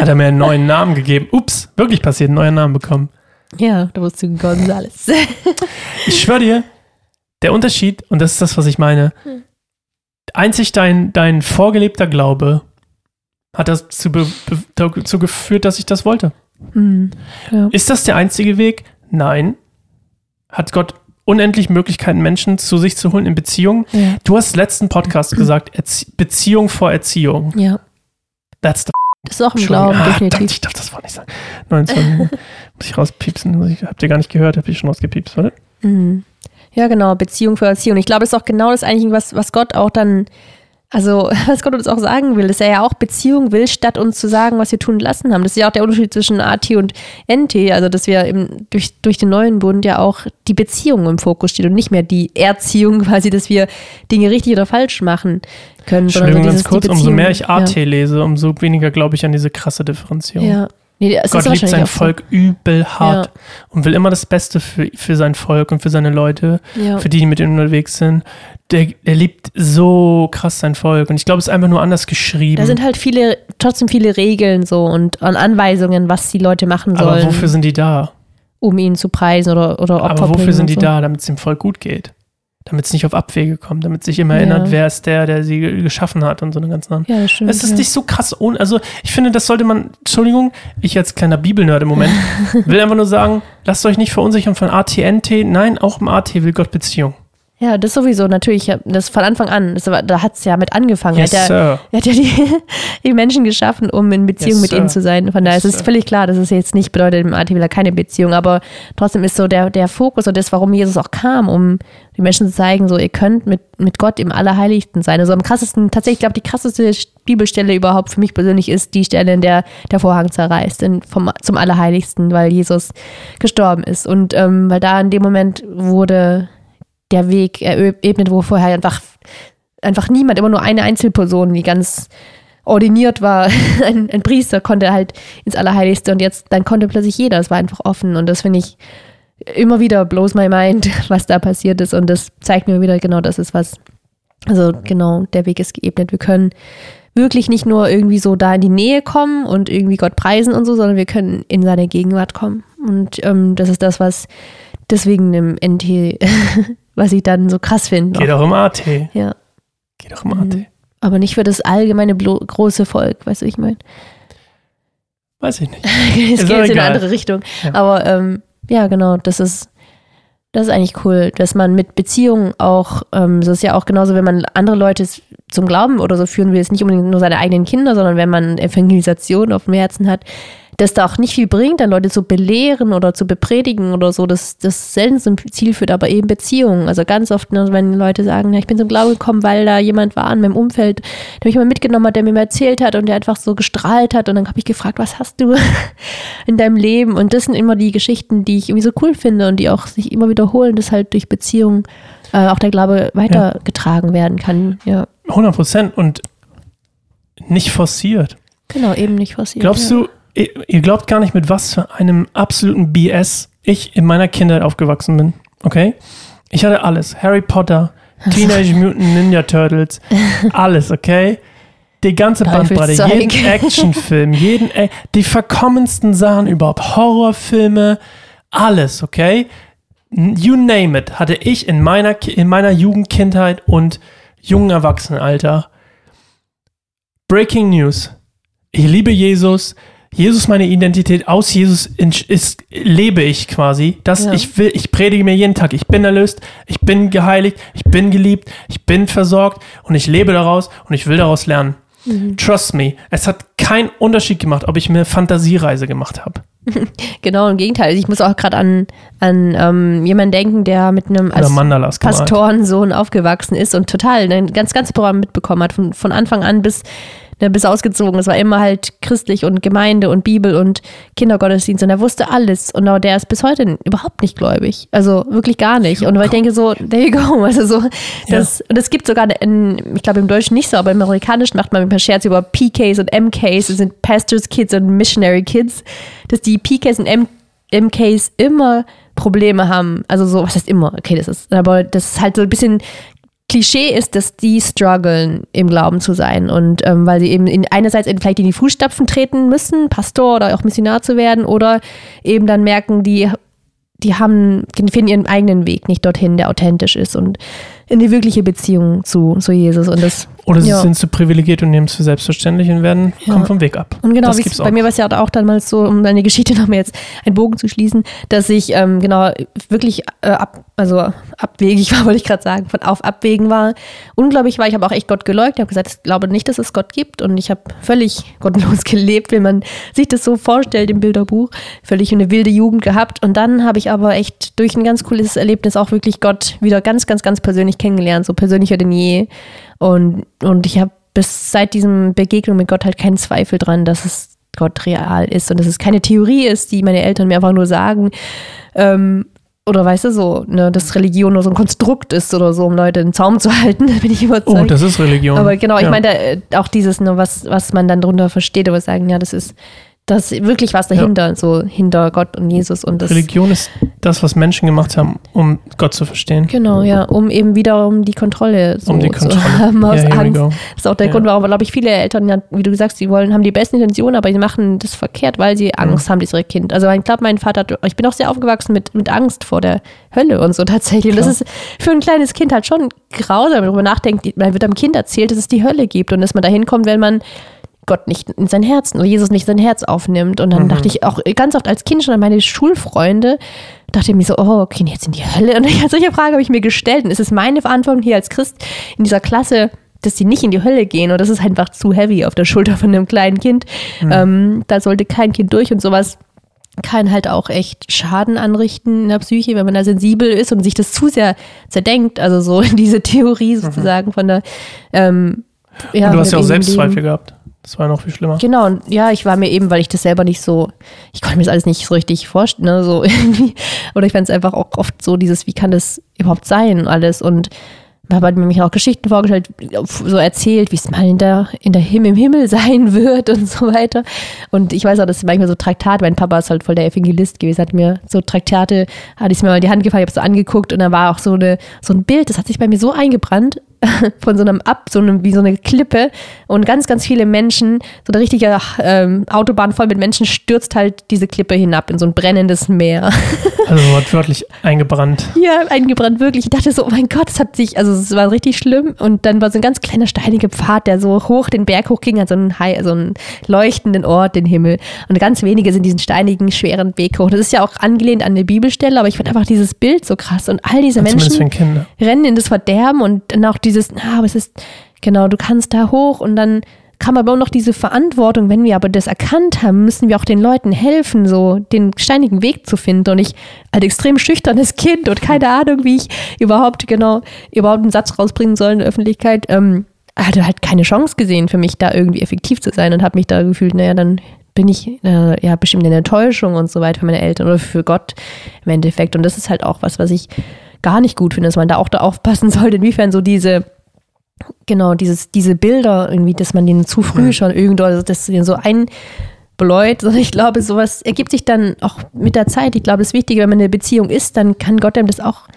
hat er mir einen neuen Namen gegeben. Ups, wirklich passiert, einen neuen Namen bekommen. Ja, da wurdest du Gonzales. Ich schwöre dir, der Unterschied, und das ist das, was ich meine, Hm. einzig dein, dein vorgelebter Glaube hat dazu, dazu geführt, dass ich das wollte. Hm, ja. Ist das der einzige Weg? Nein. Hat Gott unendlich Möglichkeiten, Menschen zu sich zu holen in Beziehung? Ja. Du hast letzten Podcast gesagt, Erzie Beziehung vor Erziehung. ja, That's the das ist auch im. Glauben, Ah, verdammt, definitiv. ich darf das Wort nicht sagen. 29 muss ich rauspiepsen. Habt ihr gar nicht gehört, hab ich schon rausgepiepst, warte. Mhm. Ja, genau, Beziehung für Erziehung. Ich glaube, das ist auch genau das eigentlich, was, was Gott auch dann, also was Gott uns auch sagen will, dass er ja auch Beziehung will, statt uns zu sagen, was wir tun und lassen haben. Das ist ja auch der Unterschied zwischen AT und NT, also dass wir eben durch, durch den neuen Bund ja auch die Beziehung im Fokus steht und nicht mehr die Erziehung quasi, dass wir Dinge richtig oder falsch machen können. Entschuldigung, so ganz kurz, umso mehr ich AT ja. lese, umso weniger glaube ich an diese krasse Differenzierung. Ja. Nee, Gott ist liebt sein auch so. Volk übel hart und will immer das Beste für, für sein Volk und für seine Leute, Ja. für die, die mit ihm unterwegs sind. Der, der liebt so krass sein Volk und ich glaube, es ist einfach nur anders geschrieben. Da sind halt viele, trotzdem viele Regeln so und Anweisungen, was die Leute machen Aber sollen, wofür sind die da? um ihn zu preisen oder, oder Opfer Aber wofür sind die so. da? Damit es dem Volk gut geht. Damit es nicht auf Abwege kommt, damit sich immer Ja. erinnert, wer ist der, der sie ge- geschaffen hat und so eine ganzen anderen. Ja, stimmt. Es ist ja. nicht so krass ohne, also ich finde, das sollte man, Entschuldigung, ich als kleiner Bibelnerd im Moment, will einfach nur sagen, lasst euch nicht verunsichern von ATNT, nein, auch im AT will Gott Beziehung. Ja, das sowieso, natürlich, das von Anfang an. Das da hat es ja mit angefangen. Yes, er hat ja, er hat ja die, die Menschen geschaffen, um in Beziehung Yes, mit sir. ihnen zu sein. Von daher Yes, ist es völlig klar, dass es jetzt nicht bedeutet, im er keine Beziehung, aber trotzdem ist so der, der Fokus und das, warum Jesus auch kam, um die Menschen zu zeigen, so ihr könnt mit, mit Gott im Allerheiligsten sein. Also am krassesten, tatsächlich, ich glaube, die krasseste Bibelstelle überhaupt für mich persönlich ist die Stelle, in der der Vorhang zerreißt, in, vom, zum Allerheiligsten, weil Jesus gestorben ist. Und ähm, weil da in dem Moment wurde der Weg eröbnet, wo vorher einfach, einfach niemand, immer nur eine Einzelperson, die ganz ordiniert war, ein, ein Priester konnte halt ins Allerheiligste und jetzt, dann konnte plötzlich jeder, es war einfach offen und das finde ich immer wieder blows my mind, was da passiert ist und das zeigt mir wieder genau, das ist was, also genau, der Weg ist geebnet, wir können wirklich nicht nur irgendwie so da in die Nähe kommen und irgendwie Gott preisen und so, sondern wir können in seine Gegenwart kommen. Und ähm, das ist das, was deswegen im NT, was ich dann so krass finde. Geht auch im AT. Ja, Geht auch im AT. Mhm. aber nicht für das allgemeine große Volk, weißt du, wie ich meine? Weiß ich nicht. es geht jetzt in eine andere Richtung. Ja. Aber ähm, ja, genau, das ist, das ist eigentlich cool, dass man mit Beziehungen auch, ähm, das ist ja auch genauso, wenn man andere Leute zum Glauben oder so führen will, ist nicht unbedingt nur seine eigenen Kinder, sondern wenn man Evangelisation auf dem Herzen hat, dass da auch nicht viel bringt, dann Leute zu belehren oder zu bepredigen oder so, das, das selten zum Ziel führt, aber eben Beziehungen. Also ganz oft, ne, wenn Leute sagen, ja, ich bin zum Glauben gekommen, weil da jemand war in meinem Umfeld, der mich mal mitgenommen hat, der mir mal erzählt hat und der einfach so gestrahlt hat und dann habe ich gefragt, was hast du in deinem Leben? Und das sind immer die Geschichten, die ich irgendwie so cool finde und die auch sich immer wiederholen, dass halt durch Beziehungen äh, auch der Glaube weitergetragen werden kann. Ja, 100 Prozent und nicht forciert. genau, eben nicht passiert. Glaubst ja. du, ihr, glaubt gar nicht, mit was für einem absoluten BS ich in meiner Kindheit aufgewachsen bin. Okay? Ich hatte alles. Harry Potter, Teenage Mutant Ninja Turtles, alles, okay? Die ganze Bandbreite, jeden Actionfilm, jeden, die verkommensten Sachen überhaupt, Horrorfilme, alles, okay? You name it, hatte ich in meiner, in meiner Jugendkindheit und jungen Erwachsenenalter. Breaking News. Ich liebe Jesus. Jesus meine Identität, aus Jesus ist, lebe ich quasi. Das, Ja. ich will, ich predige mir jeden Tag. Ich bin erlöst, ich bin geheiligt, ich bin geliebt, ich bin versorgt und ich lebe daraus und ich will daraus lernen. Trust me, es hat keinen Unterschied gemacht, ob ich mir Fantasiereise gemacht habe. Genau, im Gegenteil. Ich muss auch gerade an, an ähm, jemanden denken, der mit einem als. Pastorensohn aufgewachsen ist und total ein ganz, ganz Programm mitbekommen hat, von, von Anfang an bis, ne, bis ausgezogen. Es war immer halt christlich und Gemeinde und Bibel und Kindergottesdienst und er wusste alles. Und der ist bis heute überhaupt nicht gläubig. Also wirklich gar nicht. Und weil ich denke so, there you go. Also so, das, und es gibt sogar, in, ich glaube im Deutschen nicht so, aber im Amerikanischen macht man ein paar Scherze über PKs und MKs. Das sind Pastors Kids und Missionary Kids. Dass die PKs und M MKs immer Probleme haben. Also so, was heißt immer? Okay, das ist, aber das ist halt so ein bisschen Klischee ist, dass die strugglen, im Glauben zu sein. Und ähm, weil sie eben in, einerseits in, vielleicht in die Fußstapfen treten müssen, Pastor oder auch Missionar zu werden, oder eben dann merken, die, die haben, finden ihren eigenen Weg nicht dorthin, der authentisch ist und in die wirkliche Beziehung zu, zu Jesus. Und das Oder sie Ja. sind zu privilegiert und nehmen es für selbstverständlich und werden, Ja. kommen vom Weg ab. Und genau, das wie bei mir war es ja auch damals so, um deine Geschichte noch mal jetzt einen Bogen zu schließen, dass ich ähm, genau wirklich äh, ab, also abwegig war, wollte ich gerade sagen, von auf Abwägen war. Unglaublich war, ich habe auch echt Gott geleugnet, ich habe gesagt, ich glaube nicht, dass es Gott gibt und ich habe völlig gottlos gelebt, wenn man sich das so vorstellt im Bilderbuch, völlig eine wilde Jugend gehabt und dann habe ich aber echt durch ein ganz cooles Erlebnis auch wirklich Gott wieder ganz, ganz, ganz persönlich kennengelernt, so persönlicher denn je und, und ich habe bis seit diesem Begegnung mit Gott halt keinen Zweifel dran, dass es Gott real ist und dass es keine Theorie ist, die meine Eltern mir einfach nur sagen. Ähm, oder weißt du so, ne, dass Religion nur so ein Konstrukt ist oder so, um Leute in Zaum zu halten, da bin ich überzeugt. Oh, das ist Religion. Aber genau, ich Ja. meine, da, äh, auch dieses, ne, was, was man dann drunter versteht, aber sagen, ja, das ist, das ist wirklich was dahinter, so hinter Gott und Jesus und das. Religion ist das, was Menschen gemacht haben, um Gott zu verstehen. Genau, ja, um eben wiederum die Kontrolle so Um die zu Kontrolle. haben aus Ja, we Angst. go. Das ist auch der Ja. Grund, warum, glaube ich, viele Eltern, ja, wie du sagst, sie wollen, haben die besten Intentionen, aber sie machen das verkehrt, weil sie Angst haben, dieses Kind. Also ich glaube, mein Vater, hat, ich bin auch sehr aufgewachsen mit, mit Angst vor der Hölle und so tatsächlich. Und das ist für ein kleines Kind halt schon grausam, wenn man darüber nachdenkt, man wird am Kind erzählt, dass es die Hölle gibt und dass man da hinkommt, wenn man Gott nicht in sein Herz oder Jesus nicht in sein Herz aufnimmt. Und dann dachte ich auch ganz oft als Kind schon an meine Schulfreunde, dachte ich mir so, oh, okay, jetzt in die Hölle. Und solche Frage habe ich mir gestellt. Und es ist meine Verantwortung hier als Christ in dieser Klasse, dass sie nicht in die Hölle gehen. Und das ist einfach zu heavy auf der Schulter von einem kleinen Kind. Mhm. Ähm, da sollte kein Kind durch und sowas kann halt auch echt Schaden anrichten in der Psyche, wenn man da sensibel ist und sich das zu sehr zerdenkt. Also so diese Theorie mhm. sozusagen mhm. von der. Ähm, ja, und du hast ja auch Selbstzweifel gehabt. Das war noch viel schlimmer. Genau, und ja, ich war mir eben, weil ich das selber nicht so, ich konnte mir das alles nicht so richtig vorstellen, ne, so irgendwie. Oder ich fand es einfach auch oft so, dieses, wie kann das überhaupt sein, alles. Und habe mir auch Geschichten vorgestellt, so erzählt, wie es mal in der, in der Himmel, im Himmel sein wird und so weiter. Und ich weiß auch, dass manchmal so Traktate, mein Papa ist halt voll der Evangelist gewesen, hat mir so Traktate, hatte ich mir mal die Hand gefallen, ich habe so angeguckt und da war auch so, eine, so ein Bild, das hat sich bei mir so eingebrannt, von so einem Ab, so einem, wie so eine Klippe und ganz, ganz viele Menschen, so eine richtige ähm, Autobahn voll mit Menschen stürzt halt diese Klippe hinab in so ein brennendes Meer. Also wortwörtlich eingebrannt. Ja, eingebrannt, wirklich. Ich dachte so, oh mein Gott, es hat sich, also es war richtig schlimm und dann war so ein ganz kleiner steiniger Pfad, der so hoch den Berg hochging, an so einen, High, so einen leuchtenden Ort, den Himmel. Und ganz wenige sind diesen steinigen, schweren Weg hoch. Das ist ja auch angelehnt an eine Bibelstelle, aber ich fand einfach dieses Bild so krass und all diese Menschen rennen in das Verderben und dann auch die dieses, na, aber es ist, genau, du kannst da hoch und dann kam aber auch noch diese Verantwortung, wenn wir aber das erkannt haben, müssen wir auch den Leuten helfen, so den steinigen Weg zu finden. Und ich als extrem schüchternes Kind und keine Ahnung, wie ich überhaupt genau überhaupt einen Satz rausbringen soll in der Öffentlichkeit, ähm, hatte halt keine Chance gesehen für mich, da irgendwie effektiv zu sein und habe mich da gefühlt, naja, dann bin ich äh, ja bestimmt in Enttäuschung und so weiter für meine Eltern oder für Gott im Endeffekt. Und das ist halt auch was, was ich gar nicht gut finde, dass man da auch da aufpassen sollte, inwiefern so diese, genau, dieses, diese Bilder irgendwie, dass man denen zu früh mhm. schon irgendwo, also dass denen so einbläut, sondern ich glaube, sowas ergibt sich dann auch mit der Zeit. Ich glaube, das Wichtige, wenn man in einer Beziehung ist, dann kann Gott einem das auch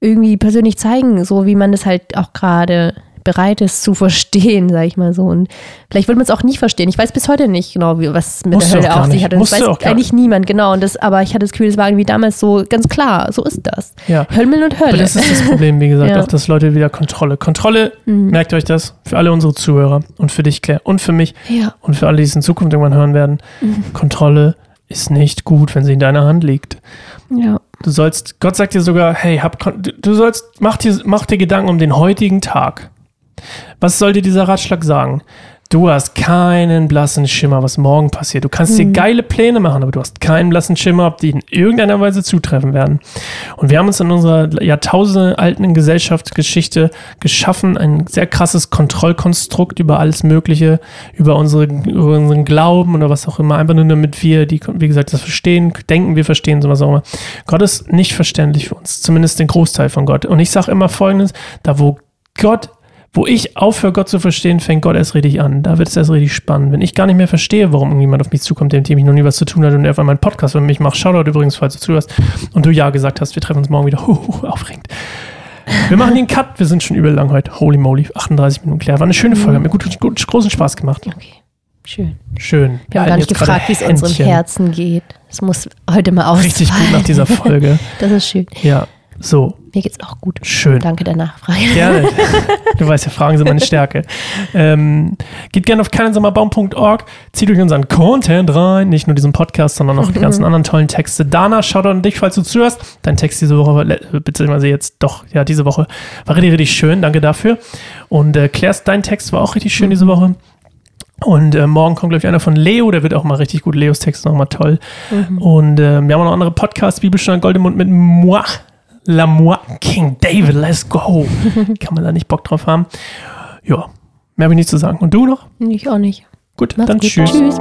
irgendwie persönlich zeigen, so wie man das halt auch gerade bereit ist zu verstehen, sage ich mal so. Und vielleicht wird man es auch nie verstehen. Ich weiß bis heute nicht genau, wie, was mit Musst der Hölle auf sich hat. Das weiß eigentlich niemand, genau. Und das, aber ich hatte das Gefühl, es war irgendwie damals so ganz klar, so ist das. Ja. Himmel und Hölle. Aber das ist das Problem, wie gesagt, ja. auch dass Leute wieder Kontrolle. Kontrolle, mhm. merkt euch das, für alle unsere Zuhörer und für dich, Claire, und für mich ja. und für alle, die es in Zukunft irgendwann hören werden. Mhm. Kontrolle ist nicht gut, wenn sie in deiner Hand liegt. Ja. Du sollst, Gott sagt dir sogar, hey, hab, du sollst, mach dir, mach dir Gedanken um den heutigen Tag. Was soll dir dieser Ratschlag sagen? Du hast keinen blassen Schimmer, was morgen passiert. Du kannst mhm. dir geile Pläne machen, aber du hast keinen blassen Schimmer, ob die in irgendeiner Weise zutreffen werden. Und wir haben uns in unserer jahrtausende Gesellschaftsgeschichte geschaffen, ein sehr krasses Kontrollkonstrukt über alles Mögliche, über, unsere, über unseren Glauben oder was auch immer, einfach nur damit wir, die, wie gesagt, das verstehen, denken, wir verstehen, sowas auch immer. Gott ist nicht verständlich für uns, zumindest den Großteil von Gott. Und ich sage immer folgendes, da wo Gott wo ich aufhöre, Gott zu verstehen, fängt Gott erst richtig an. Da wird es erst richtig spannend. Wenn ich gar nicht mehr verstehe, warum irgendjemand auf mich zukommt, dem ich noch nie was zu tun hat und er einfach meinen Podcast mit mich macht, Shoutout übrigens, falls du zuhörst, und du ja gesagt hast, wir treffen uns morgen wieder. Huh, aufregend. Wir machen den Cut. Wir sind schon übel lang heute. Holy moly. 38 Minuten Claire. War eine schöne Folge. Hat mir gut, gut, großen Spaß gemacht. Okay. Schön. Schön. Wir haben gar nicht gefragt, wie es unserem Herzen geht. Es muss heute mal ausfallen. Richtig gut nach dieser Folge. das ist schön. Ja. So. Mir geht's auch gut. Schön. Danke der Nachfrage. Gerne. Du weißt ja, Fragen sind meine Stärke. Ähm, geht gerne auf keinsommerbaum.org, zieht euch unseren Content rein, nicht nur diesen Podcast, sondern auch die ganzen anderen tollen Texte. Dana, schaut an dich, falls du zuhörst. Dein Text diese Woche, beziehungsweise jetzt doch, ja, diese Woche, war richtig, richtig schön. Danke dafür. Und äh, Claires, dein Text war auch richtig schön diese Woche. Und äh, morgen kommt, glaube ich, einer von Leo, der wird auch mal richtig gut. Leos Text ist nochmal toll. Mhm. Und äh, wir haben auch noch andere Podcasts, Bibelstunde Goldemund mit Moi. Lamois King David, let's go. Kann man da nicht Bock drauf haben? Ja, mehr habe ich nicht zu sagen. Und du noch? Ich auch nicht. Gut, Mach's dann gut. tschüss. Tschüss.